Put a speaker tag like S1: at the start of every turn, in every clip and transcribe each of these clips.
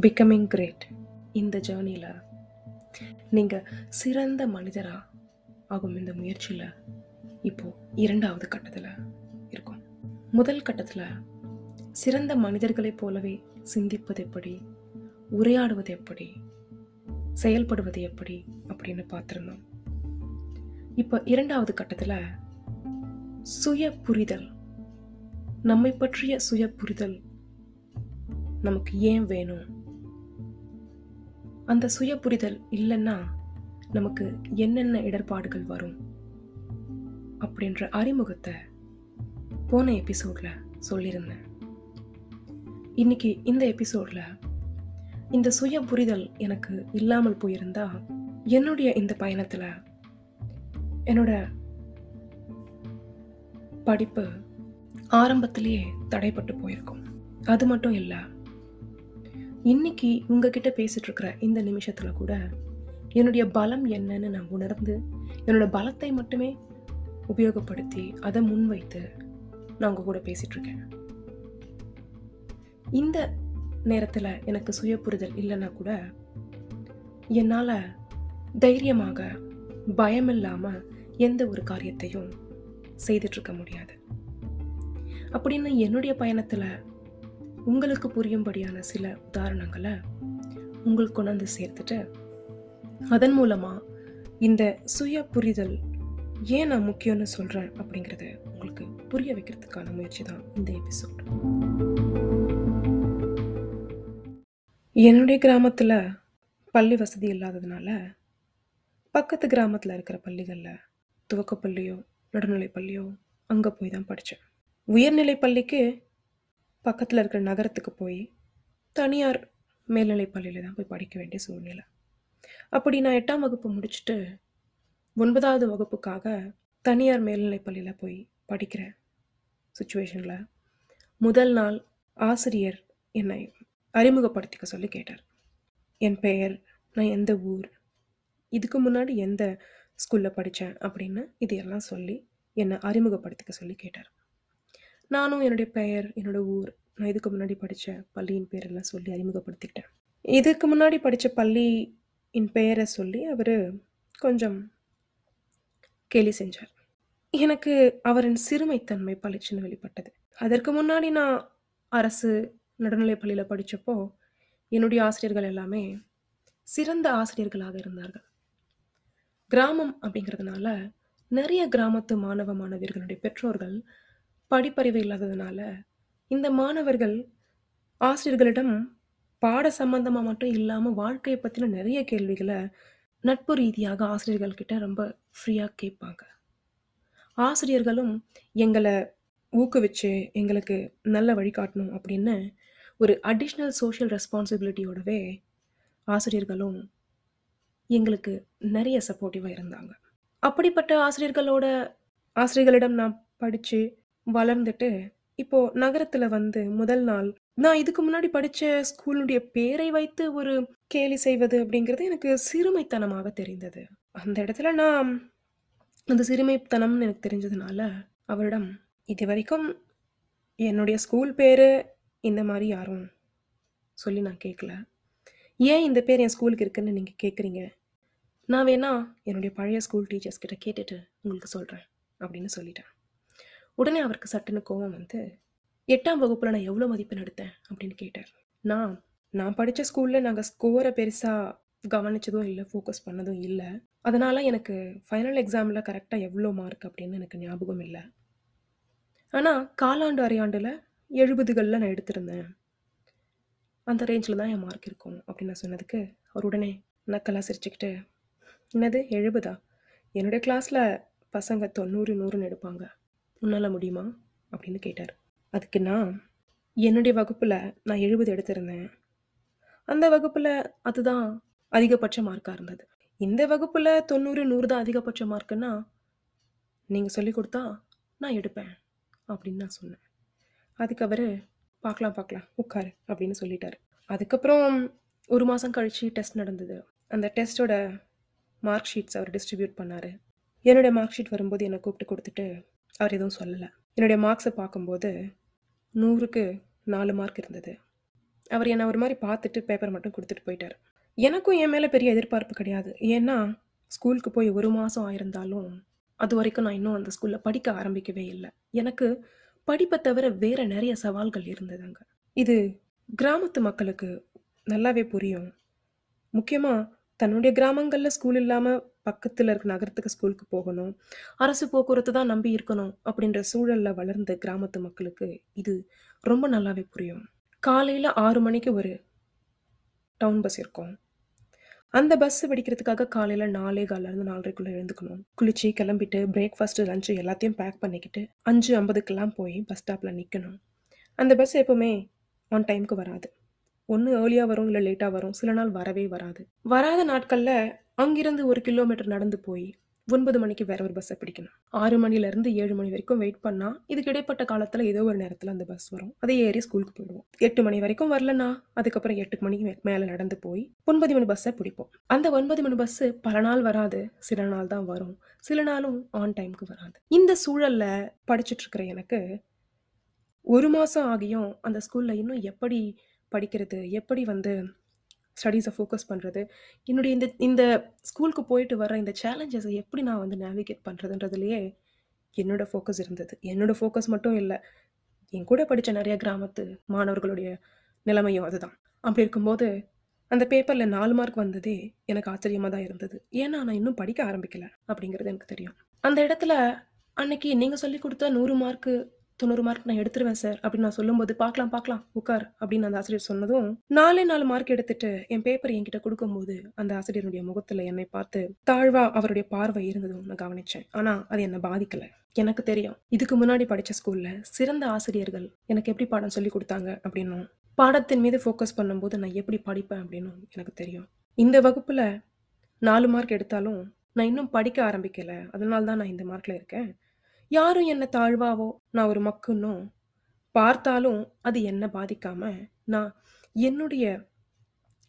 S1: Becoming great இந்த ஜேர்னியில் நீங்கள் சிறந்த மனிதராக ஆகும் இந்த முயற்சியில் இப்போது இரண்டாவது கட்டத்தில் இருக்கும். முதல் கட்டத்தில் சிறந்த மனிதர்களைப் போலவே சிந்திப்பது எப்படி? உரையாடுவது எப்படி? செயல்படுவது எப்படி? அப்படின்னு பார்த்துருந்தோம். இப்போ இரண்டாவது கட்டத்தில் சுய புரிதல். நம்மை பற்றிய சுய புரிதல் நமக்கு ஏன் வேணும்? அந்த சுய புரிதல் இல்லைன்னா நமக்கு என்னென்ன இடர்பாடுகள் வரும் அப்படின்ற அறிமுகத்தை போன எபிசோடில் சொல்லியிருந்தேன். இன்னைக்கு இந்த எபிசோடில் இந்த சுய புரிதல் எனக்கு இல்லாமல் போயிருந்தா என்னுடைய இந்த பயணத்தில் என்னோட படிப்பு ஆரம்பத்திலேயே தடைப்பட்டு போயிருக்கும். அது மட்டும் இல்லை இன்னைக்கு உங்ககிட்ட பேசிட்டு இருக்கிற இந்த நிமிஷத்துல கூட என்னுடைய பலம் என்னன்னு நான் உணர்ந்து என்னோட பலத்தை மட்டுமே உபயோகப்படுத்தி அதை முன்வைத்து நான் உங்க கூட பேசிட்டு இருக்கேன் இந்த நேரத்தில் எனக்கு சுய புரிதல் இல்லைன்னா கூட என்னால் தைரியமாக பயம் இல்லாமல் எந்த ஒரு காரியத்தையும் செய்துட்டு இருக்க முடியாது. அப்படின்னு என்னுடைய பயணத்தில் உங்களுக்கு புரியும்படியான சில உதாரணங்களை உங்களுக்கு கொண்டாந்து சேர்த்துட்டு அதன் மூலமாக இந்த சுய புரிதல் ஏன் நான் முக்கியம்னு சொல்கிறேன் அப்படிங்கிறத உங்களுக்கு புரிய வைக்கிறதுக்கான முயற்சி தான் இந்த எபிசோட் என்னுடைய கிராமத்தில் பள்ளி வசதி இல்லாததுனால பக்கத்து கிராமத்தில் இருக்கிற பள்ளிகளில் துவக்கப்பள்ளியோ நடுநிலை பள்ளியோ அங்கே போய் தான் படித்தேன் உயர்நிலை பள்ளிக்கு பக்கத்தில் இருக்கிற நகரத்துக்கு போய் தனியார் மேல்நிலை பள்ளியில் தான் போய் படிக்க வேண்டிய சூழ்நிலை. அப்படி நான் எட்டாம் வகுப்பு முடிச்சுட்டு ஒன்பதாவது வகுப்புக்காக தனியார் மேல்நிலை பள்ளியில் போய் படிக்கிற சுச்சுவேஷனில் முதல் நாள் ஆசிரியர் என்னை அறிமுகப்படுத்திக்க சொல்லி கேட்டார். என் பெயர் நான் எந்த ஊர் இதுக்கு முன்னாடி எந்த ஸ்கூலில் படித்தேன் அப்படின்னு இதையெல்லாம் சொல்லி என்னை அறிமுகப்படுத்திக்க சொல்லி கேட்டார். நானும் என்னுடைய பெயர் என்னோட ஊர் நான் இதுக்கு முன்னாடி படித்த பள்ளியின் பேரெல்லாம் சொல்லி அறிமுகப்படுத்திக்கிட்டேன். இதுக்கு முன்னாடி படித்த பள்ளியின் பெயரை சொல்லி அவர் கொஞ்சம் கேலி செஞ்சார். எனக்கு அவரின் சிறுமைத்தன்மை பளிச்சுன்னு வெளிப்பட்டது. அதற்கு முன்னாடி நான் அரசு நடுநிலைப் பள்ளியில் படித்தப்போ என்னுடைய ஆசிரியர்கள் எல்லாமே சிறந்த ஆசிரியர்களாக இருந்தார்கள். கிராமம் அப்படிங்கிறதுனால நிறைய கிராமத்து மாணவ மாணவியர்களுடைய பெற்றோர்கள் படிப்பறிவு இல்லாததுனால இந்த மாணவர்கள் ஆசிரியர்களிடம் பாட சம்பந்தமாக மட்டும் இல்லாமல் வாழ்க்கையை பற்றின நிறைய கேள்விகளை நட்பு ரீதியாக ஆசிரியர்கள்கிட்ட ரொம்ப ஃப்ரீயாக கேட்பாங்க. ஆசிரியர்களும் எங்களை ஊக்குவிச்சு எங்களுக்கு நல்ல வழிகாட்டணும் அப்படின்னு ஒரு அடிஷ்னல் சோஷியல் ரெஸ்பான்சிபிலிட்டியோடவே ஆசிரியர்களும் எங்களுக்கு நிறைய சப்போர்ட்டிவாக இருந்தாங்க. அப்படிப்பட்ட ஆசிரியர்களோட ஆசிரியர்களிடம் நான் படித்து வளர்ந்துட்டு இப்போ நகரத்தில் வந்து முதல் நாள். நான் இதுக்கு முன்னாடி படித்த ஸ்கூலுடைய பேரை வைத்து ஒரு கேலி செய்வது அப்படிங்கிறது எனக்கு சிறுமைத்தனமாக தெரிந்தது. அந்த இடத்துல நான் அந்த சிறுமைத்தனம்னு எனக்கு தெரிஞ்சதுனால அவரிடம் இது வரைக்கும் என்னுடைய ஸ்கூல் பேர் இந்த மாதிரி யாரும் சொல்லி நான் கேட்கல ஏன் இந்த பேர் என் ஸ்கூலுக்கு இருக்குன்னு நீங்கள் கேட்குறீங்க நான் வேணா என்னுடைய பழைய ஸ்கூல் டீச்சர்ஸ் கிட்ட கேட்டுட்டு உங்களுக்கு சொல்கிறேன் அப்படின்னு சொல்லிட்டேன். உடனே அவருக்கு சட்டுன்னு கோவம் வந்து எட்டாம் வகுப்பில் நான் எவ்வளோ மதிப்பெண் எடுத்தேன்? அப்படின்னு கேட்டார். நான் நான் படித்த ஸ்கூலில் நாங்கள் ஸ்கோரை பெருசாக கவனிச்சதும் இல்லை ஃபோக்கஸ் பண்ணதும் இல்லை. அதனால் எனக்கு ஃபைனல் எக்ஸாமில் கரெக்டாக எவ்வளோ மார்க் அப்படின்னு எனக்கு ஞாபகம் இல்லை. ஆனால் காலாண்டு அரையாண்டில் எழுபதுகளில் நான் எடுத்திருந்தேன். அந்த ரேஞ்சில் தான் என் மார்க் இருக்கும் அப்படின்னு நான் சொன்னதுக்கு அவர் உடனே நக்கலாக சிரிச்சுக்கிட்டு என்னது எழுபதா? என்னுடைய கிளாஸில் பசங்க தொண்ணூறு நூறுன்னு எடுப்பாங்க. உன்னால் முடியுமா? அப்படின்னு கேட்டார். அதுக்கு நான் என்னுடைய வகுப்பில் நான் எழுபது எடுத்திருந்தேன். அந்த வகுப்பில் அதுதான் அதிகபட்ச மார்க்காக இருந்தது. இந்த வகுப்பில் தொண்ணூறு நூறு தான் அதிகபட்ச மார்க்குன்னா நீங்கள் சொல்லி கொடுத்தா நான் எடுப்பேன் அப்படின்னு நான் சொன்னேன். அதுக்கு அவர் பார்க்கலாம் பார்க்கலாம் உட்காரு அப்படின்னு சொல்லிட்டார். அதுக்கப்புறம் ஒரு மாதம் கழித்து டெஸ்ட் நடந்தது. அந்த டெஸ்ட்டோட மார்க் ஷீட்ஸ் அவர் டிஸ்ட்ரிபியூட் பண்ணார். என்னுடைய மார்க் ஷீட் வரும்போது என்னை கூப்பிட்டு கொடுத்துட்டு அவர் எதுவும் சொல்லலை. என்னுடைய மார்க்ஸை பார்க்கும்போது நூறுக்கு நாலு மார்க் இருந்தது. அவர் என்ன ஒரு மாதிரி பார்த்துட்டு பேப்பர் மட்டும் கொடுத்துட்டு போயிட்டார். எனக்கும் என் மேலே பெரிய எதிர்பார்ப்பு கிடையாது. ஏன்னா, ஸ்கூலுக்கு போய் ஒரு மாதம் ஆயிருந்தாலும், அது வரைக்கும் நான் இன்னும் அந்த ஸ்கூலில் படிக்க ஆரம்பிக்கவே இல்லை. எனக்கு படிப்பை தவிர வேறு நிறைய சவால்கள் இருந்தது அங்கே. இது கிராமத்து மக்களுக்கு நல்லாவே புரியும். முக்கியமாக தன்னுடைய கிராமங்களில் ஸ்கூல் இல்லாமல் பக்கத்தில் இருக்க நகரத்துக்கு ஸ்கூலுக்கு போகணும். அரசு போக்குவரத்து தான் நம்பி இருக்கணும் அப்படின்ற சூழலில் வளர்ந்த கிராமத்து மக்களுக்கு இது ரொம்ப நல்லாவே புரியும். காலையில் ஆறு மணிக்கு ஒரு டவுன் பஸ் இருக்கும். அந்த பஸ் காலையில் நாலே 4:15லேருந்து 4:30க்குள்ள எழுந்துக்கணும். குளிச்சு கிளம்பிட்டு பிரேக்ஃபாஸ்ட்டு லஞ்சு எல்லாத்தையும் பேக் பண்ணிக்கிட்டு 5:50க்கெல்லாம் போய் பஸ் ஸ்டாப்பில் நிற்கணும் அந்த பஸ் எப்போவுமே ஆன் டைம்க்கு வராது. ஒன்று ஏர்லியாக வரும், இல்லை லேட்டாக வரும். சில நாள் வரவே வராது. வராத நாட்களில் அங்கிருந்து ஒரு கிலோமீட்டர் நடந்து போய் ஒன்பது மணிக்கு வேற ஒரு பஸ்ஸை பிடிக்கணும். ஆறு மணிலேருந்து ஏழு மணி வரைக்கும் வெயிட் பண்ணால் இதுக்கு இடைப்பட்ட காலத்தில் ஏதோ ஒரு நேரத்தில் அந்த பஸ் வரும். அதை ஏறி ஸ்கூலுக்கு போயிடுவோம். எட்டு மணி வரைக்கும் வரலன்னா, அதுக்கப்புறம் எட்டு மணிக்கு மேலே நடந்து போய் ஒன்பது மணி பஸ்ஸை பிடிப்போம். அந்த ஒன்பது மணி பஸ்ஸு பல நாள் வராது. சில நாள் தான் வரும். சில நாளும் ஆன் டைம்க்கு வராது. இந்த சூழலில் படிச்சுட்டு இருக்கிற எனக்கு ஒரு மாதம் ஆகியும் அந்த ஸ்கூலில் இன்னும் எப்படி படிக்கிறது? எப்படி வந்து ஸ்டடீஸை ஃபோக்கஸ் பண்ணுறது என்னுடைய இந்த இந்த ஸ்கூலுக்கு போயிட்டு வர இந்த சேலஞ்சஸை எப்படி நான் வந்து நேவிகேட் பண்ணுறதுன்றதுலையே என்னோட ஃபோக்கஸ் இருந்தது. என்னோடய ஃபோக்கஸ் மட்டும் இல்லை என் கூட படித்த நிறைய கிராமத்து மாணவர்களுடைய நிலைமையும் அதுதான். அப்படி இருக்கும்போது, அந்த பேப்பரில் நாலு மார்க் வந்ததே எனக்கு ஆச்சரியமாக தான் இருந்தது. ஏன்னா, நான் இன்னும் படிக்க ஆரம்பிக்கலை அப்படிங்கிறது எனக்கு தெரியும். அந்த இடத்துல அன்னைக்கு நீங்கள் சொல்லிக் குடுத்த 100 மார்க்கு, 90 மார்க் நான் எடுத்துருவேன் சார் அப்படின்னு நான் சொல்லும்போது, "பார்க்கலாம், பார்க்கலாம். உட்கார்" அப்படின்னு அந்த ஆசிரியர் சொன்னதும், 4ஏ 4 மார்க் எடுத்துட்டு என் பேப்பர் என்கிட்ட கொடுக்கும்போது அந்த ஆசிரியருடைய முகத்தில் என்னை பார்த்து தாழ்வா அவருடைய பார்வை இருந்ததும் நான் கவனிச்சேன். ஆனால் அது என்னை பாதிக்கல. எனக்கு தெரியும். இதுக்கு முன்னாடி படித்த ஸ்கூலில் சிறந்த ஆசிரியர்கள் எனக்கு எப்படி பாடம் சொல்லிக் கொடுத்தாங்க அப்படின்னும், பாடத்தின் மீது ஃபோக்கஸ் பண்ணும்போது நான் எப்படி படிப்பேன் அப்படின்னும் எனக்கு தெரியும். இந்த வகுப்பில் நாலு மார்க் எடுத்தாலும், நான் இன்னும் படிக்க ஆரம்பிக்கலை அதனால தான் நான் இந்த மார்க்கில் இருக்கேன். யாரும் என்ன தாழ்வாவோ, நான் ஒரு மக்குன்னோ பார்த்தாலும், அது என்ன பாதிக்காம, நான் என்னுடைய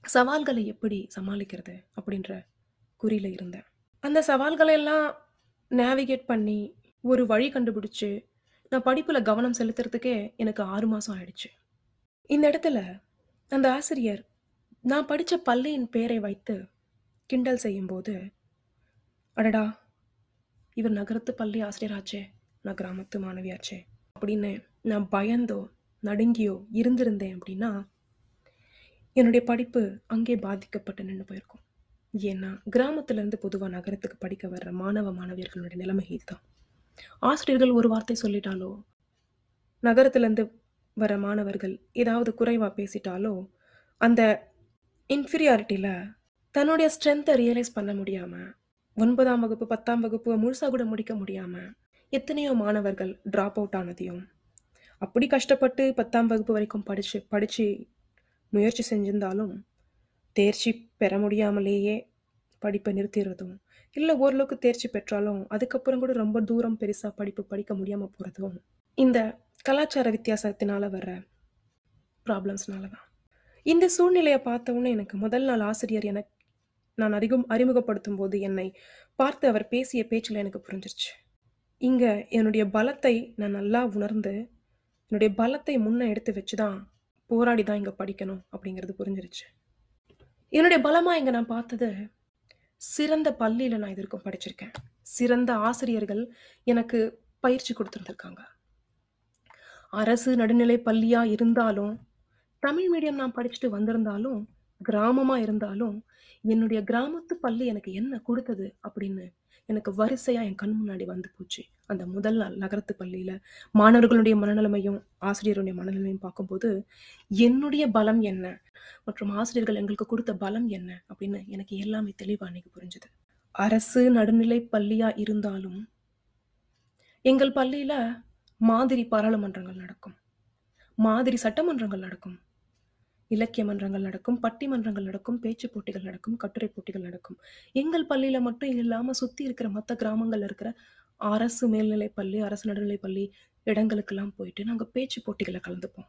S1: சவால்களை எப்படி சமாளிக்கிறது அப்படின்ற குறியில் இருந்தேன். அந்த சவால்கள எல்லாம் நேவிகேட் பண்ணி, ஒரு வழி கண்டுபிடிச்சு, நான் படிப்பில் கவனம் செலுத்துறதுக்கே எனக்கு ஆறு மாதம் ஆயிடுச்சு. இந்த இடத்துல அந்த ஆசிரியர் நான் படித்த பள்ளியின் பெயரை வைத்து கிண்டல் செய்யும்போது, "அடடா! இவர் நகரத்து பள்ளி ஆசிரியராச்சே! நான் கிராமத்து மாணவியாச்சே!" அப்படின்னு நான் பயந்தோ, நடுங்கியோ இருந்திருந்தேன் அப்படின்னா, என்னுடைய படிப்பு அங்கே பாதிக்கப்பட்டு நின்று போயிருக்கும். ஏன்னா, கிராமத்துலேருந்து பொதுவாக நகரத்துக்கு படிக்க வர்ற மாணவ, மாணவியர்களுடைய நிலைமை இதுதான். ஆசிரியர்கள் ஒரு வார்த்தை சொல்லிட்டாலோ, நகரத்துலேருந்து வர மாணவர்கள் ஏதாவது குறைவாக பேசிட்டாலோ, அந்த இன்ஃபீரியாரிட்டியில் தன்னுடைய ஸ்ட்ரென்த்தை ரியலைஸ் பண்ண முடியாமல் ஒன்பதாம் வகுப்பு, 10ஆம் வகுப்பு முழுசாக கூட முடிக்க முடியாமல் எத்தனையோ மாணவர்கள் ட்ராப் அவுட் ஆனதையும், அப்படி கஷ்டப்பட்டு 10ஆம் வகுப்பு வரைக்கும் படித்து படித்து முயற்சி செஞ்சிருந்தாலும், தேர்ச்சி பெற முடியாமலேயே படிப்பை நிறுத்திடுறதும் இல்லை ஓரளவுக்கு தேர்ச்சி பெற்றாலும், அதுக்கப்புறம் கூட ரொம்ப தூரம் பெருசாக படிப்பு படிக்க முடியாமல் போகிறதும் இந்த கலாச்சார வித்தியாசத்தினால் வர்ற ப்ராப்ளம்ஸ்னால தான். இந்த சூழ்நிலையை பார்த்த உடனே எனக்கு முதல் நாள் ஆசிரியர் எனக்கு நான் அறிவும் அறிமுகப்படுத்தும் போது என்னை பார்த்து அவர் பேசிய பேச்சில் எனக்கு புரிஞ்சிருச்சு. இங்கே என்னுடைய பலத்தை நான் நல்லா உணர்ந்து, என்னுடைய பலத்தை முன்னே எடுத்து வச்சு தான், போராடி தான் இங்கே படிக்கணும் அப்படிங்கிறது புரிஞ்சிருச்சு. என்னுடைய பலமாக இங்கே நான் பார்த்தது, சிறந்த பள்ளியில் நான் இதுவரைக்கும் படிச்சிருக்கேன். சிறந்த ஆசிரியர்கள் எனக்கு பயிற்சி கொடுத்துருந்துருக்காங்க அரசு நடுநிலை பள்ளியாக இருந்தாலும், தமிழ் மீடியம் நான் படிச்சுட்டு வந்திருந்தாலும், கிராமமா இருந்தாலும், என்னுடைய கிராமத்து பள்ளி எனக்கு என்ன குடுத்தது அப்படின்னு எனக்கு வரிசையா என் கண் முன்னாடி வந்து போச்சு. அந்த முதல் நாள் நகரத்து பள்ளியில மாணவர்களுடைய மனநிலைமையும், ஆசிரியருடைய மனநிலைமையும் பார்க்கும்போது, என்னுடைய பலம் என்ன? மற்றும் ஆசிரியர்கள் எங்களுக்கு குடுத்த பலம் என்ன? அப்படின்னு எனக்கு எல்லாமே தெளிவா அன்னைக்கு புரிஞ்சது. அரசு நடுநிலை பள்ளியா இருந்தாலும், எங்கள் பள்ளியில மாதிரி பாராளுமன்றங்கள் நடக்கும். மாதிரி சட்டமன்றங்கள் நடக்கும். இலக்கிய மன்றங்கள் நடக்கும், பட்டிமன்றங்கள் நடக்கும், பேச்சு போட்டிகள் நடக்கும், கட்டுரை போட்டிகள் நடக்கும். எங்கள் பள்ளியில் மட்டும் இல்லாமல் சுற்றி இருக்கிற மற்ற கிராமங்களில் இருக்கிற அரசு மேல்நிலைப் பள்ளி, அரசு நடுநிலைப் பள்ளி இடங்களுக்கெல்லாம் போயிட்டு நாங்கள் பேச்சு போட்டிகளை கலந்துப்போம்.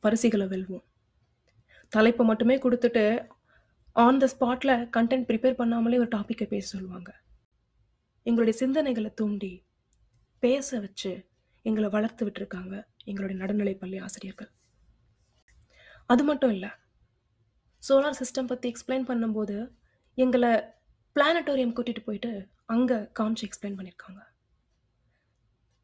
S1: பரிசுகளை வெல்வோம். தலைப்பை மட்டுமே கொடுத்துட்டு ஆன் த ஸ்பாட்டில் கன்டென்ட் ப்ரிப்பேர் பண்ணாமலே ஒரு டாப்பிக்கை பேச சொல்லுவாங்க. எங்களுடைய சிந்தனைகளை தூண்டி, பேச வச்சு, எங்களை வளர்த்து விட்டுருக்காங்க எங்களுடைய நடுநிலை பள்ளி ஆசிரியர்கள். அது மட்டும் இல்ல. சோலார் சிஸ்டம் பத்தி எக்ஸ்ப்ளைன் பண்ணும்போது, எங்கள பிளானட்டோரியம் கூட்டிட்டு போயிட்டு, அங்க காமிச்சு எக்ஸ்ப்ளைன் பண்ணியிருக்காங்க.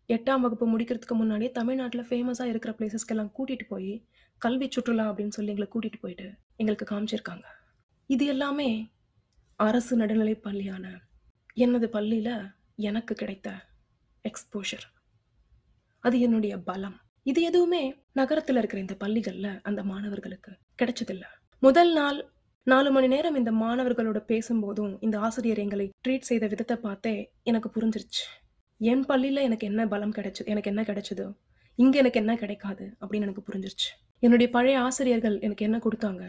S1: 8ஆம் வகுப்பு முடிக்கிறதுக்கு முன்னாடியே தமிழ்நாட்டுல ஃபேமஸா இருக்கிற பிளேஸஸ்க்கெல்லாம் கூட்டிட்டு போயி, கல்வி சுற்றுலா அப்படின்னு சொல்லி எங்கள கூட்டிட்டு போயிட்டு, எங்களுக்கு காமிச்சிருக்காங்க. இது எல்லாமே அரசு நடுநிலைப் பள்ளியான எனது பள்ளியில எனக்கு கிடைத்த எக்ஸ்போஷர். அது என்னுடைய பலம். இது எதுவுமே நகரத்தில் இருக்கிற இந்த பள்ளிகளில் அந்த மாணவர்களுக்கு கிடைச்சதில்ல. முதல் நாள் நாலு மணி நேரம் இந்த மாணவர்களோட பேசும்போதும், இந்த ஆசிரியர் எங்களை ட்ரீட் செய்த விதத்தை பார்த்தே எனக்கு புரிஞ்சிருச்சு. என் பள்ளியில் எனக்கு என்ன பலம் கிடைச்சது எனக்கு என்ன கிடைச்சதோ, இங்கே எனக்கு என்ன கிடைக்காது அப்படின்னு எனக்கு புரிஞ்சிருச்சு. என்னுடைய பழைய ஆசிரியர்கள் எனக்கு என்ன கொடுத்தாங்க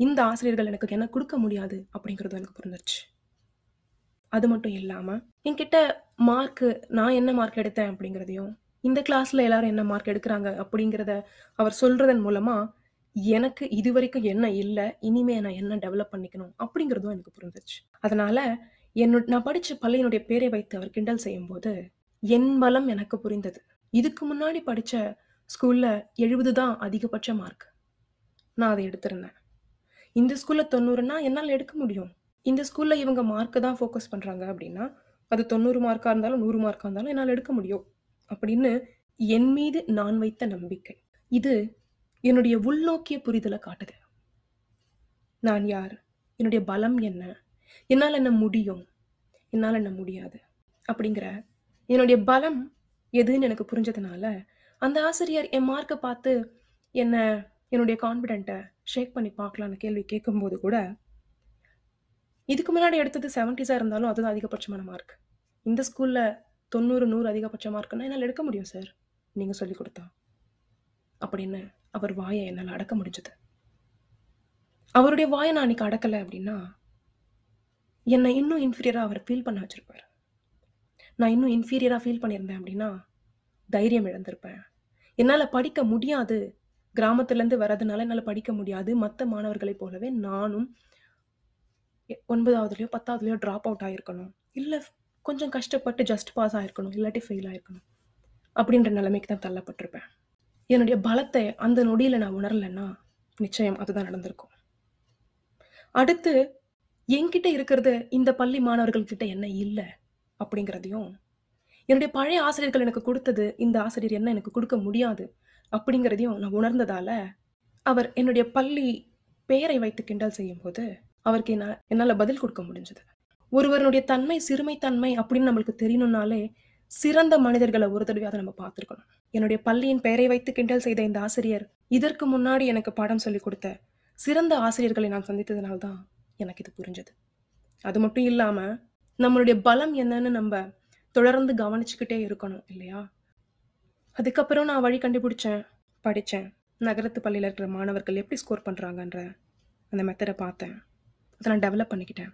S1: இந்த ஆசிரியர்கள் எனக்கு என்ன கொடுக்க முடியாது அப்படிங்கிறதும் எனக்கு புரிஞ்சிருச்சு. அது மட்டும் இல்லாமல் என்கிட்ட மார்க்கு நான் என்ன மார்க் எடுத்தேன் அப்படிங்கிறதையும், இந்த கிளாஸில் எல்லாரும் என்ன மார்க் எடுக்கிறாங்க அப்படிங்கிறத அவர் சொல்கிறதன் மூலமாக எனக்கு இதுவரைக்கும் என்ன இல்லை இனிமே நான் என்ன டெவலப் பண்ணிக்கணும் அப்படிங்கிறதும் எனக்கு புரிஞ்சிச்சு அதனால் என்னோட நான் படித்த பள்ளியினுடைய பேரை வைத்து அவர் கிண்டல் செய்யும்போது, என் பலம் எனக்கு புரிந்தது. இதுக்கு முன்னாடி படித்த ஸ்கூலில் எழுபது தான் அதிகபட்ச மார்க். நான் அதை எடுத்திருந்தேன். இந்த ஸ்கூலில் தொண்ணூறுனா என்னால் எடுக்க முடியும். இந்த ஸ்கூலில் இவங்க மார்க்கு தான் ஃபோக்கஸ் பண்ணுறாங்க அப்படின்னா, அது தொண்ணூறு மார்க்காக இருந்தாலும், நூறு மார்க்காக இருந்தாலும் என்னால் எடுக்க முடியும். அப்படின்னு என் மீது நான் வைத்த நம்பிக்கை. இது என்னுடைய உள்நோக்கிய புரிதலை காட்டுது. நான் யார்? என்னுடைய பலம் என்ன? என்னால் என்ன முடியும்? என்னால் என்ன முடியாது? அப்படிங்கிற என்னுடைய பலம் எதுன்னு எனக்கு புரிஞ்சதுனால, அந்த ஆசிரியர் என் மார்க்கை பார்த்து என்ன என்னுடைய கான்ஃபிடென்ட்டை ஷேக் பண்ணி பார்க்கலான்னு கேள்வி கேட்கும்போது கூட, இதுக்கு முன்னாடி எடுத்தது 70ஸா இருந்தாலும் அதுதான் அதிகபட்சமான மார்க். இந்த ஸ்கூலில் 90, 100 அதிகபட்ச மார்க்குன்னா என்னால எடுக்க முடியும் சார். நீங்க சொல்லிக் கொடுத்தா அப்படின்னு அவர் வாயை என்னால அடக்க முடிஞ்சது. அவருடைய வாயை நான் அன்றைக்கி அடக்கல அப்படின்னா, என்ன இன்னும் இன்ஃபீரியரா அவர் ஃபீல் பண்ண வச்சிருப்பாரு. நான் இன்னும் இன்ஃபீரியரா ஃபீல் பண்ணியிருந்தேன் அப்படின்னா, தைரியம் இழந்திருப்பேன். என்னால படிக்க முடியாது. கிராமத்துலேருந்து வர்றதுனால என்னால படிக்க முடியாது. மத்த மாணவர்களைப் போலவே நானும் எ 9வதுலயோ, 10வதுலயோ ட்ராப் அவுட் ஆகிருக்கணும் இல்ல கொஞ்சம் கஷ்டப்பட்டு ஜஸ்ட் பாஸ் ஆகிருக்கணும் இல்லாட்டி ஃபெயில் ஆகிருக்கணும் அப்படின்ற நிலைமைக்கு தான் தள்ளப்பட்டிருப்பேன். என்னுடைய பலத்தை அந்த நொடியில் நான் உணரலன்னா, நிச்சயம் அதுதான் நடந்திருக்கும். அடுத்து என்கிட்ட இருக்கிறது இந்த பள்ளி மாணவர்கள்கிட்ட என்ன இல்லை அப்படிங்கிறதையும், என்னுடைய பழைய ஆசிரியர்கள் எனக்கு கொடுத்தது இந்த ஆசிரியர் என்ன எனக்கு கொடுக்க முடியாது அப்படிங்கிறதையும் நான் உணர்ந்ததால் அவர் என்னுடைய பள்ளி பெயரை வைத்து கிண்டல் செய்யும்போது, அவருக்கு என்ன என்னால் பதில் கொடுக்க முடிஞ்சது. ஒருவருடைய தன்மை, சிறுமைத்தன்மை அப்படின்னு நம்மளுக்கு தெரியணும்னாலே, சிறந்த மனிதர்களை ஒரு தடவையாவது நம்ம பார்த்துருக்கணும் என்னுடைய பள்ளியின் பெயரை வைத்து கிண்டல் செய்த இந்த ஆசிரியர், இதற்கு முன்னாடி எனக்கு பாடம் சொல்லிக் கொடுத்த சிறந்த ஆசிரியர்களை நான் சந்தித்ததுனால்தான் எனக்கு இது புரிஞ்சது. அது மட்டும் இல்லாமல் நம்மளுடைய பலம் என்னன்னு நம்ம தொடர்ந்து கவனிச்சுக்கிட்டே இருக்கணும் இல்லையா? அதுக்கப்புறம் நான் வழி கண்டுபிடிச்சேன், படித்தேன் நகரத்து பள்ளியில் இருக்கிற மாணவர்கள் எப்படி ஸ்கோர் பண்ணுறாங்கன்ற அந்த மெத்தடை பார்த்தேன். அதை நான் டெவலப் பண்ணிக்கிட்டேன்.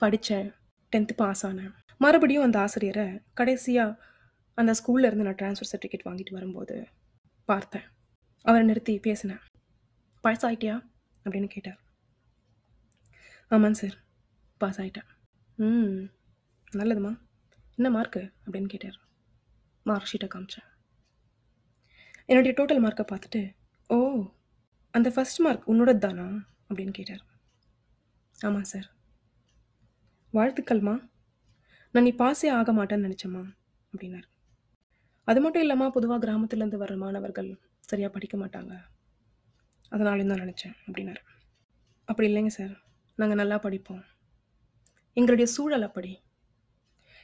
S1: படித்தேன் டென்த்து பாஸ் ஆனேன். மறுபடியும் அந்த ஆசிரியரை கடைசியாக அந்த ஸ்கூல்லேருந்து நான் ட்ரான்ஸ்ஃபர் சர்டிஃபிகேட் வாங்கிட்டு வரும்போது பார்த்தேன். அவரை நிறுத்தி பேசினேன். "பாஸ் ஆகிட்டியா அப்படின்னு கேட்டார். "ஆமாங்க சார். பாஸ் ஆகிட்டேன் "ம். நல்லதும்மா. என்ன மார்க்கு?" அப்படின்னு கேட்டார். மார்க் ஷீட்டை காமிச்சேன். என்னுடைய டோட்டல் மார்க்கை பார்த்துட்டு, "ஓ! அந்த ஃபர்ஸ்ட் மார்க் உன்னோடது தானா?" அப்படின்னு கேட்டார். ஆமாம் சார்." "வாழ்த்துக்கள்மா. நான் நீ பாஸே ஆக மாட்டேன்னு நெனச்சேன்மா." அப்படின்னாரு. "அது மட்டும் இல்லாமல் பொதுவாக கிராமத்திலேருந்து வர்ற மாணவர்கள் சரியாக படிக்க மாட்டாங்க. அதனாலயும் தான் நினச்சேன் அப்படின்னாரு. "அப்படி இல்லைங்க சார். நாங்கள் நல்லா படிப்போம். எங்களுடைய சூழல் அப்படி.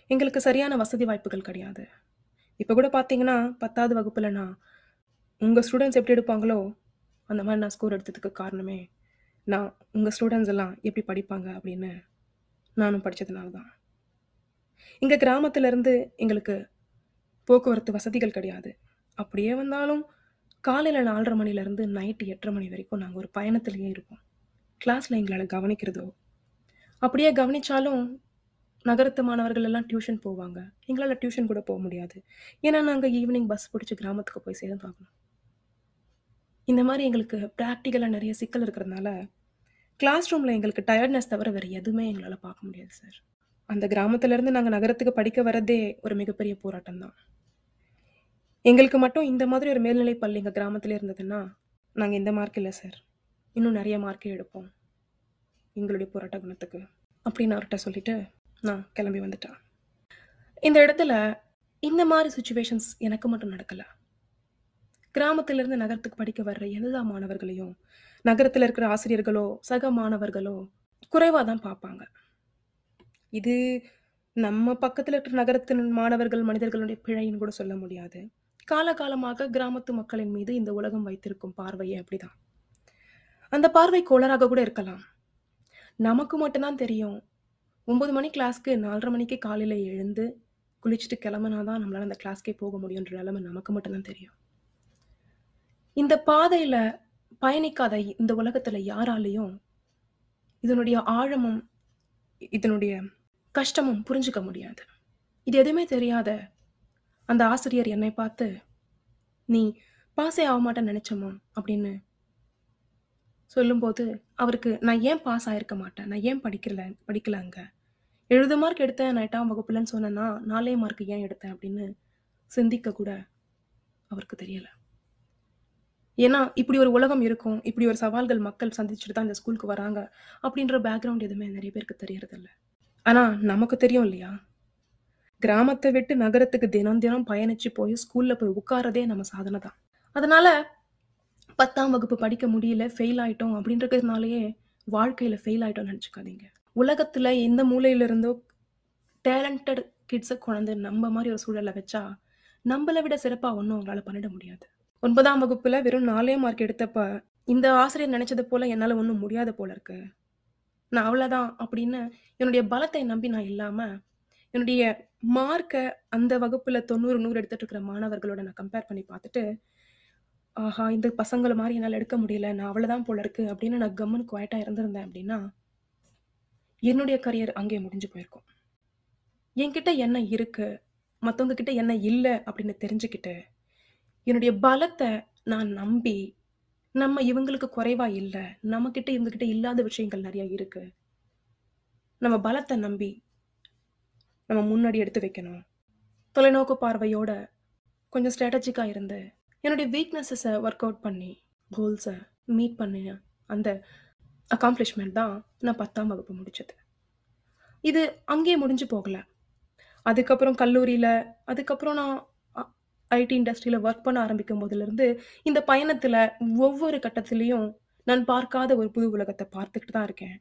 S1: எங்களுக்கு சரியான வசதி வாய்ப்புகள் கிடையாது. இப்போ கூட பார்த்தீங்கன்னா, பத்தாவது வகுப்பில் நான் உங்கள் ஸ்டூடெண்ட்ஸ் எப்படி எடுப்பாங்களோ, அந்த மாதிரி நான் ஸ்கோர் எடுத்ததுக்கு காரணமே, நான் உங்கள் ஸ்டூடெண்ட்ஸ் எல்லாம் எப்படி படிப்பாங்க அப்படின்னு நானும் படித்ததுனால தான். இங்கே கிராமத்திலேருந்து எங்களுக்கு போக்குவரத்து வசதிகள் கிடையாது. அப்படியே வந்தாலும் காலையில் நாலரை மணிலேருந்து நைட்டு எட்டரை மணி வரைக்கும் நாங்கள் ஒரு பயணத்திலேயே இருப்போம். கிளாஸில் எங்களால் கவனிக்கிறதோ, அப்படியே கவனிச்சாலும் நகரத்து மாணவர்கள் எல்லாம் டியூஷன் போவாங்க. எங்களால் டியூஷன் கூட போக முடியாது. ஏன்னா, நாங்கள் ஈவினிங் பஸ் பிடிச்சி கிராமத்துக்கு போய் சேர்ந்து பார்க்கணும் இந்த மாதிரி எங்களுக்கு ப்ராக்டிக்கலாக நிறைய சிக்கல் இருக்கிறதுனால, கிளாஸ் ரூமில் எங்களுக்கு டயர்ட்னஸ் தவிர வேறு எதுவுமே எங்களால் பார்க்க முடியாது சார். அந்த கிராமத்துலேருந்து நாங்கள் நகரத்துக்கு படிக்க வர்றதே ஒரு மிகப்பெரிய போராட்டம் தான். எங்களுக்கு மட்டும் இந்த மாதிரி ஒரு மேல்நிலை பள்ளி எங்கள் கிராமத்தில் இருந்ததுன்னா, நாங்கள் இந்த மார்க் இல்லை சார். இன்னும் நிறைய மார்க்கே எடுப்போம். எங்களுடைய போராட்ட குணத்துக்கு. அப்படின்னு அவர்கிட்ட சொல்லிட்டு, நான் கிளம்பி வந்துட்டேன். இந்த இடத்துல இந்த மாதிரி சுச்சுவேஷன்ஸ் எனக்கு மட்டும் நடக்கலை கிராமத்திலிருந்து நகரத்துக்கு படிக்க வர்ற எல்லா மாணவர்களையும், நகரத்தில் இருக்கிற ஆசிரியர்களோ, சக மாணவர்களோ குறைவாக தான் பார்ப்பாங்க. இது நம்ம பக்கத்தில் இருக்கிற நகரத்தின் மாணவர்கள், மனிதர்களுடைய பிழைன்னு கூட சொல்ல முடியாது. காலகாலமாக கிராமத்து மக்களின் மீது இந்த உலகம் வைத்திருக்கும் பார்வையே அப்படிதான். அந்த பார்வை கோளராக கூட இருக்கலாம். நமக்கு மட்டும்தான் தெரியும். ஒம்பது மணி கிளாஸ்க்கு நாலரை மணிக்கு காலையில் எழுந்து, குளிச்சுட்டு கிளம்புனா தான் நம்மளால் அந்த கிளாஸ்க்கே போக முடியுன்ற நிலைமை நமக்கு மட்டும்தான் தெரியும். இந்த பாதையில் பயணிக்காத இந்த உலகத்துல யாராலையும் இதனுடைய ஆழமும், இதனுடைய கஷ்டமும் புரிஞ்சுக்க முடியாது. இது எதுவுமே தெரியாத அந்த ஆசிரியர் என்னை பார்த்து, "நீ பாஸே ஆகமாட்டேன்னு நினச்சோமோ அப்படின்னு சொல்லும்போது, அவருக்கு நான் ஏன் பாஸ் ஆகிருக்க மாட்டேன்? நான் ஏன் படிக்கல படிக்கலாங்க அங்க? 70 மார்க் எடுத்தேன் நான் எட்டாம் வகுப்புலன்னு சொன்னேன்னா, நாலே மார்க் ஏன் எடுத்தேன்? அப்படின்னு சிந்திக்க கூட அவருக்கு தெரியலை ஏன்னா, இப்படி ஒரு உலகம் இருக்கும். இப்படி ஒரு சவால்கள் மக்கள் சந்திச்சுட்டு தான் இந்த ஸ்கூலுக்கு வராங்க. அப்படின்ற பேக்ரவுண்ட் எதுவுமே நிறைய பேருக்கு தெரியறதில்ல. ஆனால் நமக்கு தெரியும் இல்லையா? கிராமத்தை விட்டு நகரத்துக்கு தினம் தினம் பயணிச்சு போய் ஸ்கூலில் போய் உட்காரதே நம்ம சாதனை தான். அதனால 10ஆம் வகுப்பு படிக்க முடியல, ஃபெயில் ஆயிட்டோம் அப்படின்றதுனாலயே வாழ்க்கையில் ஃபெயில் ஆயிட்டோம்னு நினச்சிக்காதீங்க உலகத்தில் எந்த மூலையிலிருந்தோ டேலண்டட் கிட்ஸை கொண்டாந்து நம்ம மாதிரி ஒரு சூழலை வச்சா, நம்மளை விட சிறப்பாக ஒன்றும் அவங்களால பண்ணிட முடியாது. ஒன்பதாம் வகுப்புல வெறும் நாலே மார்க் எடுத்தப்ப, இந்த ஆசிரியர் நினச்சது போல என்னால ஒன்றும் முடியாது போல இருக்கு. நான் அவ்வளதான் அப்படின்னு என்னுடைய பலத்தை நம்பி நான் இல்லாம, என்னுடைய மார்க்கை அந்த வகுப்புல 90, 100 எடுத்துட்டு இருக்கிற மாணவர்களோட நான் கம்பேர் பண்ணி பார்த்துட்டு, ஆஹா! இந்த பசங்கள மாதிரி என்னால் எடுக்க முடியல. நான் அவ்வளதான் போல இருக்கு அப்படின்னு நான் கம்மன் குவைட்டா இருந்திருந்தேன் அப்படின்னா, என்னுடைய கரியர் அங்கே முடிஞ்சு போயிருக்கும். என்கிட்ட என்ன இருக்கு? மற்றவங்க கிட்ட என்ன இல்லை அப்படின்னு தெரிஞ்சுக்கிட்டு, என்னுடைய பலத்தை நான் நம்பி, நம்ம இவங்களுக்கு குறைவா இல்லை நம்மக்கிட்ட இவங்ககிட்ட இல்லாத விஷயங்கள் நிறையா இருக்கு. நம்ம பலத்தை நம்பி, நம்ம முன்னாடி எடுத்து வைக்கணும். தொலைநோக்கு பார்வையோட கொஞ்சம் ஸ்ட்ராட்டஜிக்காக இருந்து, என்னுடைய வீக்னஸஸை ஒர்க் அவுட் பண்ணி, கோல்ஸை மீட் பண்ணின அந்த அக்காம்ப்ளிஷ்மெண்ட் தான் நான் 10ஆம் வகுப்பு முடிச்சது. இது அங்கேயே முடிஞ்சு போகலை அதுக்கப்புறம் கல்லூரியில் அதுக்கப்புறம் நான் ஐடி இண்டஸ்ட்ரியில் ஒர்க் பண்ண ஆரம்பிக்கும் போதிலிருந்து, இந்த பயணத்தில் ஒவ்வொரு கட்டத்துலேயும் நான் பார்க்காத ஒரு புது உலகத்தை பார்த்துக்கிட்டு தான் இருக்கேன்.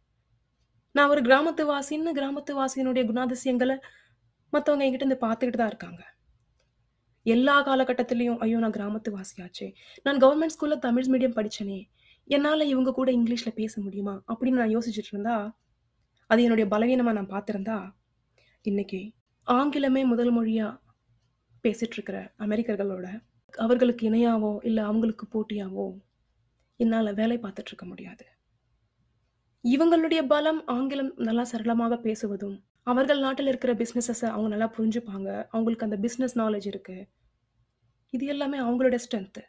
S1: நான் ஒரு கிராமத்து வாசின்னு கிராமத்து வாசியினுடைய குணாதிசயங்களை மற்றவங்க என்கிட்ட இருந்து பார்த்துக்கிட்டு தான் இருக்காங்க. எல்லா காலகட்டத்திலையும் ஐயோ! நான் கிராமத்து வாசியாச்சே! நான் கவர்மெண்ட் ஸ்கூலில் தமிழ் மீடியம் படித்தனே என்னால் இவங்க கூட இங்கிலீஷில் பேச முடியுமா? அப்படின்னு நான் யோசிச்சுட்டு இருந்தா, அது என்னுடைய பலவீனமாக நான் பார்த்துருந்தா இன்னைக்கு ஆங்கிலமே முதல் மொழியாக பேசிகிட்ருக்கிற அமெரிக்கர்களோட, அவர்களுக்கு இணையாவோ, இல்லை அவங்களுக்கு போட்டியாவோ, என்னால் வேலை பார்த்துட்ருக்க முடியாது. இவங்களுடைய பலம் ஆங்கிலம் நல்லா சரளமாக பேசுவதும், அவர்கள் நாட்டில் இருக்கிற பிஸ்னஸஸை அவங்க நல்லா புரிஞ்சுப்பாங்க. அவங்களுக்கு அந்த பிஸ்னஸ் நாலேஜ் இருக்குது இது எல்லாமே அவங்களோட ஸ்ட்ரென்த்து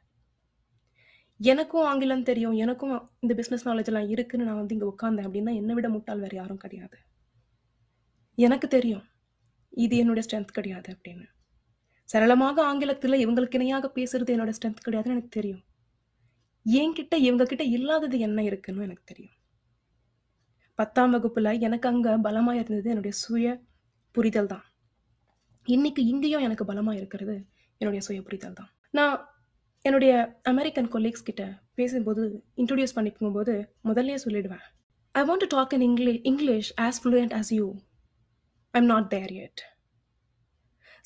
S1: எனக்கும் ஆங்கிலம் தெரியும். எனக்கும் இந்த பிஸ்னஸ் நாலேஜ்லாம் இருக்குதுன்னு இருக்குன்னு நான் வந்து இங்கே உட்காந்தேன் அப்படின்னா, என்னை விட முட்டாள் வேறு யாரும் கிடையாது. எனக்கு தெரியும். இது என்னுடைய ஸ்ட்ரென்த் கிடையாது அப்படின்னு. சரளமாக ஆங்கிலத்தில் இவங்களுக்கு இணையாக பேசுறது என்னோட ஸ்ட்ரென்த் கிடையாதுன்னு எனக்கு தெரியும். என்கிட்ட இவங்க கிட்ட இல்லாதது என்ன இருக்குன்னு எனக்கு தெரியும். 10ஆம் வகுப்புல எனக்கு அங்க பலமா இருந்தது என்னுடைய சுய புரிதல் தான். இன்னைக்கு இங்கேயும் எனக்கு பலமா இருக்கிறது என்னுடைய சுய புரிதல் தான். நான் என்னுடைய அமெரிக்கன் கொலீக்ஸ் கிட்ட பேசும்போது, இன்ட்ரடியூஸ் பண்ணிக்கும் போது முதல்லயே சொல்லிடுவேன். "I want to talk in English English as fluent as you. I am not there yet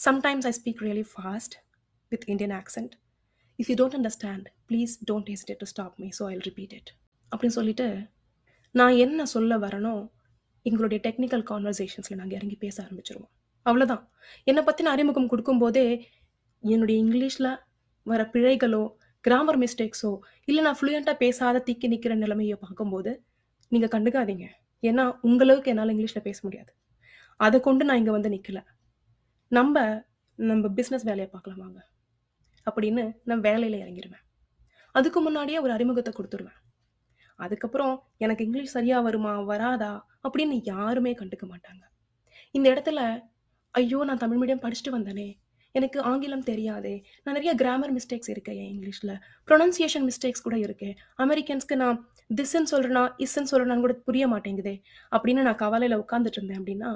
S1: Sometimes I speak really fast with Indian accent. If you don't understand, please don't hesitate to stop me, so I'll repeat it." அப்படின்னு சொல்லிட்டு, நான் என்ன சொல்ல வரேனோ, எங்களுடைய technical கான்வர்சேஷன்ஸில் நாங்கள் இறங்கி பேச ஆரம்பிச்சிருவோம் அவ்வளோதான் என்னை பற்றின அறிமுகம் கொடுக்கும்போதே என்னுடைய இங்கிலீஷில் வர பிழைகளோ, கிராமர் மிஸ்டேக்ஸோ, இல்லை நான் ஃப்ளூயண்ட்டாக பேசாத திக்கி நிற்கிற நிலைமைய பார்க்கும்போது, நீங்கள் கண்டுக்காதீங்க. ஏன்னா, உங்களவுக்கு என்னால் இங்கிலீஷில் பேச முடியாது. அதை கொண்டு நான் இங்கே வந்து நிற்கலை நம்ம நம்ம பிஸ்னஸ் வேலையை பார்க்கலாமாங்க அப்படின்னு நான் வேலையில் இறங்கிருவேன். அதுக்கு முன்னாடியே ஒரு அறிமுகத்தை கொடுத்துருவேன் அதுக்கப்புறம் எனக்கு இங்கிலீஷ் சரியாக வருமா? வராதா? அப்படின்னு யாருமே கண்டுக்க மாட்டாங்க. இந்த இடத்துல, ஐயோ! நான் தமிழ் மீடியம் படிச்சுட்டு வந்தேனே! எனக்கு ஆங்கிலம் தெரியாதே நான் நிறைய கிராமர் மிஸ்டேக்ஸ் இருக்கேன் என் இங்கிலீஷில் ப்ரொனன்சியேஷன் மிஸ்டேக்ஸ் கூட இருக்கேன் அமெரிக்கன்ஸ்க்கு நான் திஸ்ன்னு சொல்கிறேன்னா இஸ்ன்னு சொல்கிறேன்னு கூட புரிய மாட்டேங்குதே அப்படின்னு நான் கவலையில் உட்காந்துட்டு இருந்தேன் அப்படின்னா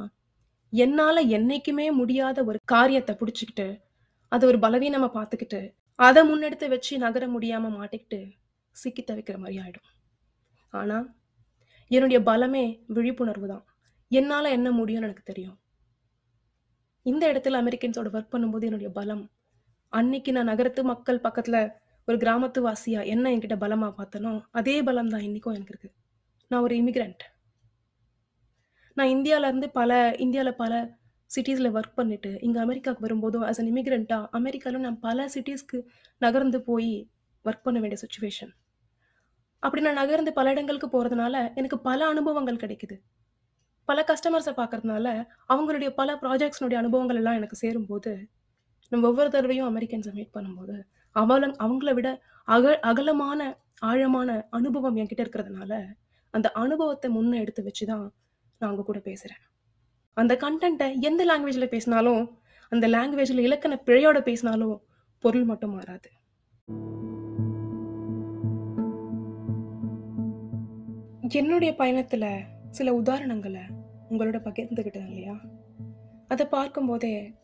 S1: என்னால் என்னைக்குமே முடியாத ஒரு காரியத்தை பிடிச்சிக்கிட்டு அதை ஒரு பலவீனமா பார்த்துக்கிட்டு அதை முன்னெடுத்து வச்சு நகர முடியாமல் மாட்டிக்கிட்டு சிக்கி தவிக்கிற மாதிரி ஆயிடும். ஆனால் என்னுடைய பலமே விழிப்புணர்வு தான். என்னால் என்ன முடியும்னு எனக்கு தெரியும். இந்த இடத்துல அமெரிக்கன்ஸோட ஒர்க் பண்ணும்போது என்னுடைய பலம் அன்னைக்கு நான் நகரத்து மக்கள் பக்கத்தில் ஒரு கிராமத்து வாசியா என்ன என்கிட்ட பலமாக பார்த்தனோ அதே பலம் தான் இன்றைக்கும் எனக்கு இருக்குது நான் ஒரு இமிக்ரெண்ட் நான் இந்தியாவிலேருந்து பல இந்தியாவில் பல சிட்டிஸில் ஒர்க் பண்ணிட்டு இங்கே அமெரிக்காவுக்கு வரும்போதும் ஆஸ் அன் இமிக்ரெண்ட்டாக அமெரிக்காவில் நான் பல சிட்டிஸ்க்கு நகர்ந்து போய் ஒர்க் பண்ண வேண்டிய சுச்சுவேஷன் அப்படி நான் நகர்ந்து பல இடங்களுக்கு போகிறதுனால எனக்கு பல அனுபவங்கள் கிடைக்குது. பல கஸ்டமர்ஸை பார்க்கறதுனால அவங்களுடைய பல ப்ராஜெக்ட்ஸ்னுடைய அனுபவங்கள் எல்லாம் எனக்கு சேரும்போது நம்ம ஒவ்வொரு தடவையும் அமெரிக்கன்ஸை மீட் பண்ணும்போது அவள அவங்கள விட அக அகலமான ஆழமான அனுபவம் என்கிட்ட இருக்கிறதுனால அந்த அனுபவத்தை முன்னே எடுத்து வச்சு தான் நான் அவங்க கூட பேசுகிறேன் அந்த கண்டென்ட்டை எந்த லாங்குவேஜில் பேசினாலும் அந்த லாங்குவேஜில் இலக்கண பிழையோட பேசினாலும் பொருள் மட்டும் மாறாது. என்னுடைய பயணத்தில் சில உதாரணங்களை உங்களோட பகிர்ந்துக்கிட்டேன் இல்லையா? அதை பார்க்கும்போதே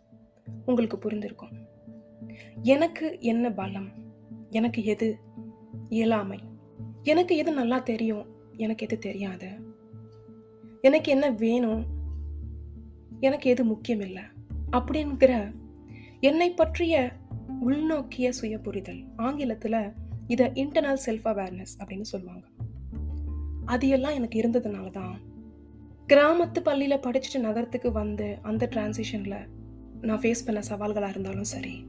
S1: உங்களுக்கு புரிந்திருக்கும். எனக்கு என்ன பலம்? எனக்கு எது? இயலாமை. எனக்கு எது நல்லா தெரியும்? எனக்கு எது தெரியாது? எனக்கு என்ன வேணும்? எனக்கு எது முக்கியம் இல்லை அப்படிங்கிற என்னை பற்றிய உள்நோக்கிய சுய புரிதல் ஆங்கிலத்தில் இதை இன்டர்னல் செல்ஃப் அவேர்னஸ் அப்படின்னு சொல்லுவாங்க. அது எல்லாம் எனக்கு இருந்ததுனால தான் கிராமத்து பள்ளியில் படிச்சுட்டு நகரத்துக்கு வந்து அந்த டிரான்சிஷனில் நான் ஃபேஸ் பண்ண சவால்களாக இருந்தாலும் சரி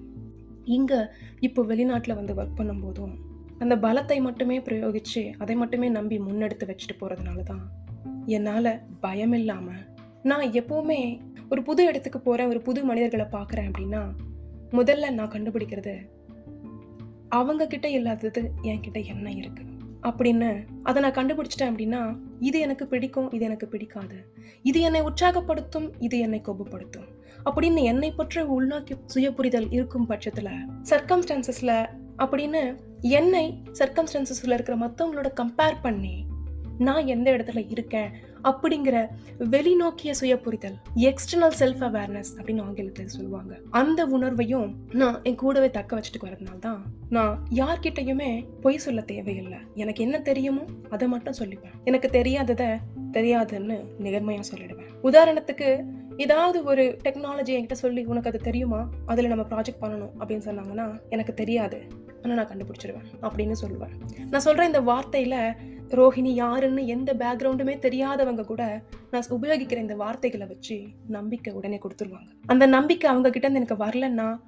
S1: இங்கே இப்போ வெளிநாட்டில் வந்து ஒர்க் பண்ணும்போதும் அந்த பலத்தை மட்டுமே பிரயோகித்து அதை மட்டுமே நம்பி முன்னெடுத்து வச்சுட்டு போகிறதுனால தான் என்னால் பயம் இல்லாமல் நான் எப்போவுமே ஒரு புது இடத்துக்கு போகிறேன் ஒரு புது மனிதர்களை பார்க்குறேன் அப்படின்னா முதல்ல நான் கண்டுபிடிக்கிறது அவங்க கிட்ட இல்லாதது என்கிட்ட என்ன இருக்கு? அப்படின்னு அதை நான் கண்டுபிடிச்சிட்டேன் அப்படின்னா இது எனக்கு பிடிக்கும் இது எனக்கு பிடிக்காது. இது என்னை உற்சாகப்படுத்தும் இது என்னை கோபப்படுத்தும். அப்படின்னு என்னை பற்றிய உள்நோக்கி சுய புரிதல் இருக்கும் பட்சத்தில் சர்க்கம்ஸ்டான்சஸில் அப்படின்னு என்னை சர்க்கம்ஸ்டான்சஸில் இருக்கிற மற்றவங்களோட கம்பேர் பண்ணி நான் எந்த இடத்துல இருக்கேன் அப்படிங்கிற வெளிநோக்கிய சுய புரிதல் எக்ஸ்டர்னல் செல்ஃப் அவேர்னஸ் அப்படின்னு ஆங்கிலத்தில் சொல்லுவாங்க. அந்த உணர்வையும் நான் என் கூடவே தக்க வச்சுட்டு வரதுனால தான் நான் யார்கிட்டையுமே பொய் சொல்ல தேவையில்லை. எனக்கு என்ன தெரியுமோ அதை மட்டும் சொல்லிப்பேன். எனக்கு தெரியாததை தெரியாதுன்னு நேர்மையாக சொல்லிடுவேன். உதாரணத்துக்கு ஏதாவது ஒரு டெக்னாலஜி என்கிட்ட சொல்லி உனக்கு அது தெரியுமா? அதில் நம்ம ப்ராஜெக்ட் பண்ணணும் அப்படின்னு சொன்னாங்கன்னா எனக்கு தெரியாது. ஆனால் நான் கண்டுபிடிச்சிடுவேன் அப்படின்னு சொல்லுவேன். நான் சொல்கிற இந்த வார்த்தையில் ரோஹிணி யாருன்னு எந்த பேக்ரவுண்டுமே தெரியாதவங்க கூட நான் உபயோகிக்கிற இந்த வார்த்தைகளை வச்சு நம்பிக்கை உடனே கொடுத்துருவாங்க. அந்த நம்பிக்கை அவங்க கிட்ட எனக்கு வரலன்னா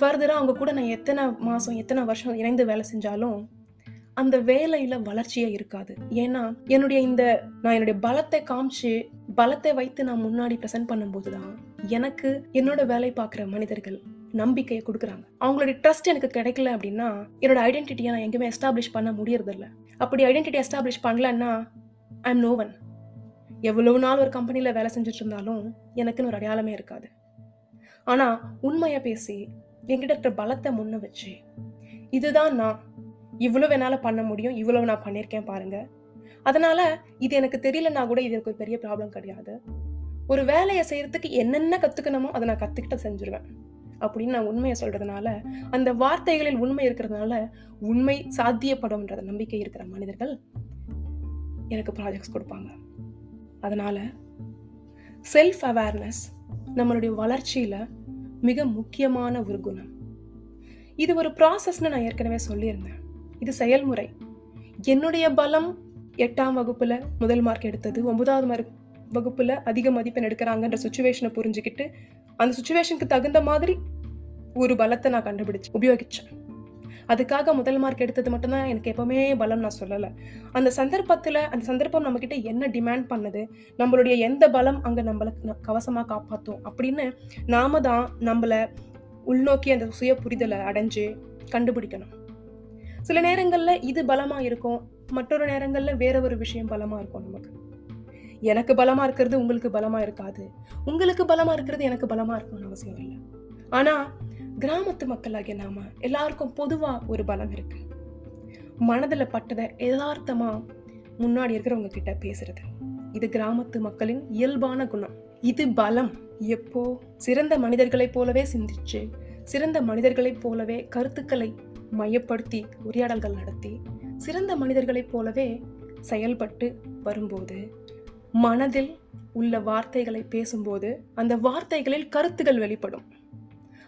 S1: ஃபர்தராக அவங்க கூட நான் எத்தனை மாதம் எத்தனை வருஷம் இணைந்து வேலை செஞ்சாலும் அந்த வேலையில வளர்ச்சியே இருக்காது. ஏன்னா என்னுடைய இந்த நான் என்னுடைய பலத்தை காமிச்சு பலத்தை வைத்து நான் முன்னாடி ப்ரெசென்ட் பண்ணும்போது தான் எனக்கு என்னோட வேலை பார்க்குற மனிதர்கள் நம்பிக்கையை கொடுக்குறாங்க. அவங்களுடைய ட்ரஸ்ட் எனக்கு கிடைக்கல அப்படின்னா என்னோட ஐடென்டிட்டியை நான் எங்கேயுமே எஸ்டாப்ளிஷ் பண்ண முடியறதில்ல. அப்படி ஐடென்டிட்டி எஸ்டாப்ளிஷ் பண்ணலன்னா ஐ எம் நோவன் எவ்வளவு நாள் ஒரு கம்பெனியில் வேலை செஞ்சுட்டு இருந்தாலும் எனக்குன்னு ஒரு அடையாளமே இருக்காது. ஆனால் உண்மையாக பேசி என்கிட்ட இருக்கிற பலத்தை முன்ன வச்சு இதுதான் நான். இவ்வளோ என்னால் பண்ண முடியும் இவ்வளோ நான் பண்ணியிருக்கேன் பாருங்கள் அதனால் இது எனக்கு தெரியலன்னா கூட இது எனக்கு ஒரு பெரிய ப்ராப்ளம் கிடையாது. ஒரு வேலையை செய்கிறதுக்கு என்னென்ன கற்றுக்கணுமோ அதை நான் கற்றுக்கிட்டு செஞ்சுருவேன். அப்படின்னு நான் உண்மையை சொல்றதுனால அந்த வார்த்தைகளில் உண்மை இருக்கிறதுனால உண்மை சாத்தியப்படும்ன்ற நம்பிக்கை இருக்கிற மனிதர்கள் எனக்கு ப்ராஜெக்ட்ஸ் கொடுப்பாங்க. அதனால செல்ஃப் அவேர்னஸ் நம்மளுடைய வளர்ச்சியில மிக முக்கியமான ஒரு குணம். இது ஒரு ப்ராசஸ்னு நான் ஏற்கனவே சொல்லியிருந்தேன். இது செயல்முறை. என்னுடைய பலம் எட்டாம் வகுப்புல முதல் மார்க் எடுத்தது ஒன்பதாவது மார்க் வகுப்புல அதிக மதிப்பெண் எடுக்கிறாங்கன்ற சுச்சுவேஷனை புரிஞ்சுக்கிட்டு அந்த சுச்சுவேஷனுக்கு தகுந்த மாதிரி ஒரு பலத்தை நான் கண்டுபிடிச்சு உபயோகித்தேன் அதுக்காக முதல் மார்க் எடுத்தது மட்டும்தான் எனக்கு எப்போவுமே பலம் நான் சொல்லலை. அந்த சந்தர்ப்பத்தில் அந்த சந்தர்ப்பம் நம்மக்கிட்ட என்ன டிமாண்ட் பண்ணுது நம்மளுடைய எந்த பலம் அங்கே நம்மளை கவசமாக காப்பாற்றும் அப்படின்னு நாம தான் நம்மளை உள்நோக்கி அந்த சுய புரிதலை அடைஞ்சு கண்டுபிடிக்கணும். சில நேரங்களில் இது பலமாக இருக்கும் மற்றொரு நேரங்களில் வேற ஒரு விஷயம் பலமாக இருக்கும் நமக்கு. எனக்கு பலமாக இருக்கிறது உங்களுக்கு பலமாக இருக்காது. உங்களுக்கு பலமாக இருக்கிறது எனக்கு பலமாக இருக்கணும்னு அவசியம் இல்லை. ஆனால் கிராமத்து மக்களாகிய நாம எல்லாருக்கும் பொதுவாக ஒரு பலம் இருக்கு. மனதில் பட்டதை எதார்த்தமாக முன்னாடி இருக்கிறவங்க கிட்ட பேசுறது. இது கிராமத்து மக்களின் இயல்பான குணம். இது பலம். எப்போ? சிறந்த மனிதர்களைப் போலவே சிந்திச்சு சிறந்த மனிதர்களைப் போலவே கருத்துக்களை மையப்படுத்தி உரையாடல்கள் நடத்தி சிறந்த மனிதர்களைப் போலவே செயல்பட்டு வரும்போது மனதில் உள்ள வார்த்தைகளை பேசும்போது அந்த வார்த்தைகளில் கருத்துகள் வெளிப்படும்.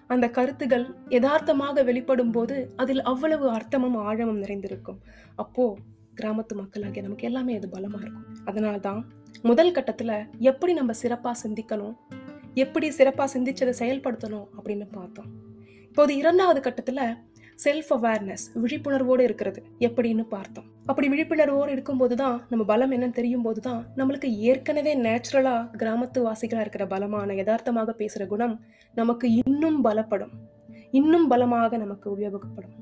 S1: அந்த கருத்துகள் யதார்த்தமாக வெளிப்படும் போது அதில் அவ்வளவு அர்த்தமும் ஆழமும் நிறைந்திருக்கும். அப்போ கிராமத்து மக்களாகிய நமக்கு எல்லாமே அது பலமாக இருக்கும். அதனால்தான் முதல் கட்டத்தில் எப்படி நம்ம சிறப்பாக சிந்திக்கணும் எப்படி சிறப்பாக சிந்திச்சதை செயல்படுத்தணும் அப்படின்னு பார்த்தோம். இப்போது இரண்டாவது கட்டத்தில் செல்ஃப் அவேர்னஸ் விழிப்புணர்வோடு இருக்கிறது. எப்படின்னு பார்த்தோம். அப்படி விழிப்புணர்வோடு இருக்கும்போது தான் நம்ம பலம் என்னன்னு தெரியும் போது தான் நம்மளுக்கு ஏற்கனவே நேச்சுரலாக கிராமத்து வாசிகளாக இருக்கிற பலமான யதார்த்தமாக பேசுகிற குணம் நமக்கு இன்னும் பலப்படும். இன்னும் பலமாக நமக்கு உபயோகப்படும்.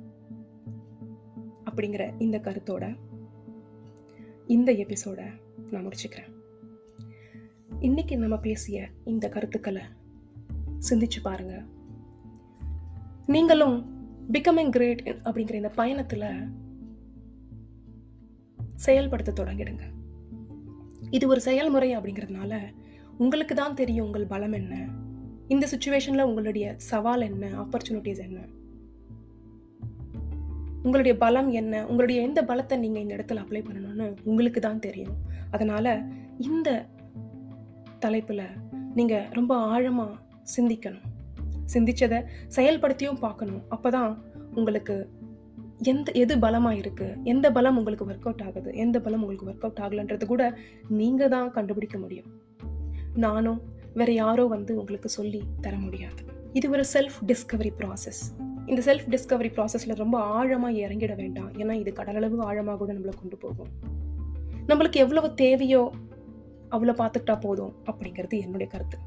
S1: அப்படிங்கிற இந்த கருத்தோட இந்த எபிசோட நான் முடிச்சுக்கிறேன். இன்னைக்கு நம்ம பேசிய இந்த கருத்துக்களை சிந்திச்சு பாருங்க. நீங்களும் பிகமிங் கிரேட் அப்படிங்கிற இந்த பயணத்தில் செயல்படுத்த தொடங்கிடுங்க. இது ஒரு செயல்முறை அப்படிங்கிறதுனால உங்களுக்கு தான் தெரியும் உங்கள் பலம் என்ன. இந்த சுச்சுவேஷனில் உங்களுடைய சவால் என்ன ஆப்பர்ச்சுனிட்டிஸ் என்ன. உங்களுடைய பலம் என்ன உங்களுடைய எந்த பலத்தை நீங்கள் இந்த இடத்துல அப்ளை பண்ணணும்னு உங்களுக்கு தான் தெரியும். அதனால் இந்த தலைப்பில் நீங்கள் ரொம்ப ஆழமாக சிந்திக்கணும். சிந்திச்சதை செயல்படுத்தியும் பார்க்கணும். அப்பதான் உங்களுக்கு எந்த எது பலமாக இருக்குது எந்த பலம் உங்களுக்கு ஒர்க் அவுட் ஆகுது? எந்த பலம் உங்களுக்கு ஒர்க் அவுட் ஆகலைன்றது கூட நீங்கள் தான் கண்டுபிடிக்க முடியும். நானும் வேறு யாரோ வந்து உங்களுக்கு சொல்லி தர முடியாது. இது ஒரு செல்ஃப் டிஸ்கவரி ப்ராசஸ் இந்த செல்ஃப் டிஸ்கவரி ப்ராசஸில் ரொம்ப ஆழமாக இறங்கிட வேண்டாம். ஏன்னா இது கடலளவு ஆழமாக கூட நம்மளை கொண்டு போகும். நம்மளுக்கு எவ்வளவு தேவையோ அவ்வளோ பார்த்துக்கிட்டா போதும் அப்படிங்கிறது என்னுடைய கருத்து.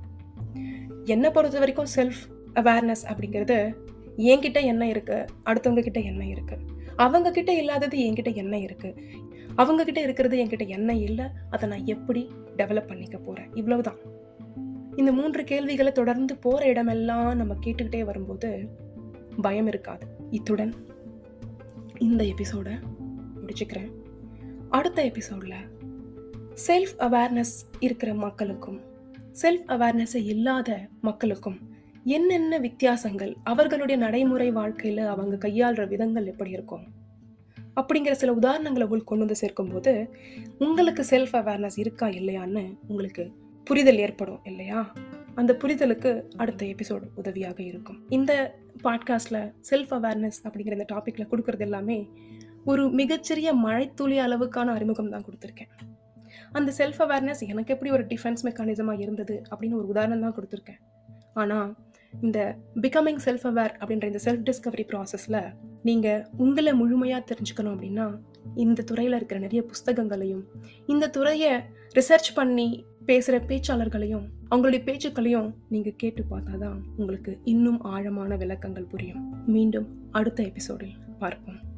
S1: என்னை பொறுத்த வரைக்கும் செல்ஃப் அவேர்னஸ் அப்படிங்கிறது என்கிட்ட என்ன இருக்குது அடுத்தவங்க கிட்ட என்ன இருக்குது அவங்க கிட்ட இல்லாதது என்கிட்ட என்ன இருக்குது அவங்க கிட்ட இருக்கிறது என்கிட்ட என்ன இல்லை? அதை நான் எப்படி டெவலப் பண்ணிக்க போகிறேன் இவ்வளவுதான். இந்த மூன்று கேள்விகளை தொடர்ந்து போகிற இடமெல்லாம் நம்ம கேட்டுக்கிட்டே வரும்போது பயம் இருக்காது. இத்துடன் இந்த எபிசோடை முடிச்சுக்கிறேன். அடுத்த எபிசோட்ல செல்ஃப் அவேர்னஸ் இருக்கிற மக்களுக்கும் செல்ஃப் அவேர்னஸ் இல்லாத மக்களுக்கும் என்னென்ன வித்தியாசங்கள் அவர்களுடைய நடைமுறை வாழ்க்கையில் அவங்க கையாளுற விதங்கள் எப்படி இருக்கும்? அப்படிங்கிற சில உதாரணங்களை உள் கொண்டு வந்து சேர்க்கும்போது உங்களுக்கு செல்ஃப் அவேர்னஸ் இருக்கா இல்லையான்னு உங்களுக்கு புரிதல் ஏற்படும் இல்லையா? அந்த புரிதலுக்கு அடுத்த எபிசோடு உதவியாக இருக்கும். இந்த பாட்காஸ்ட்டில் செல்ஃப் அவேர்னஸ் அப்படிங்கிற இந்த டாப்பிக்கில் கொடுக்கறது எல்லாமே ஒரு மிகச்சிறிய மழைத்துளி அளவுக்கான அறிமுகம் தான் கொடுத்துருக்கேன். அந்த செல்ஃப் அவேர்னஸ் எனக்கு எப்படி ஒரு டிஃபென்ஸ் மெக்கானிசமாக இருந்தது அப்படின்னு ஒரு உதாரணம் தான் கொடுத்துருக்கேன். ஆனால் இந்த பிகமிங் செல்ஃப் அவேர் அப்படின்ற இந்த செல்ஃப் டிஸ்கவரி ப்ராசஸில் நீங்கள் உங்களை முழுமையாக தெரிஞ்சுக்கணும் அப்படின்னா இந்த துறையில் இருக்கிற நிறைய புஸ்தகங்களையும் இந்த துறையை ரிசர்ச் பண்ணி பேசுகிற பேச்சாளர்களையும் அவங்களுடைய பேச்சுக்களையும் நீங்கள் கேட்டு பார்த்தா தான் உங்களுக்கு இன்னும் ஆழமான விளக்கங்கள் புரியும். மீண்டும் அடுத்த எபிசோடில் பார்ப்போம்.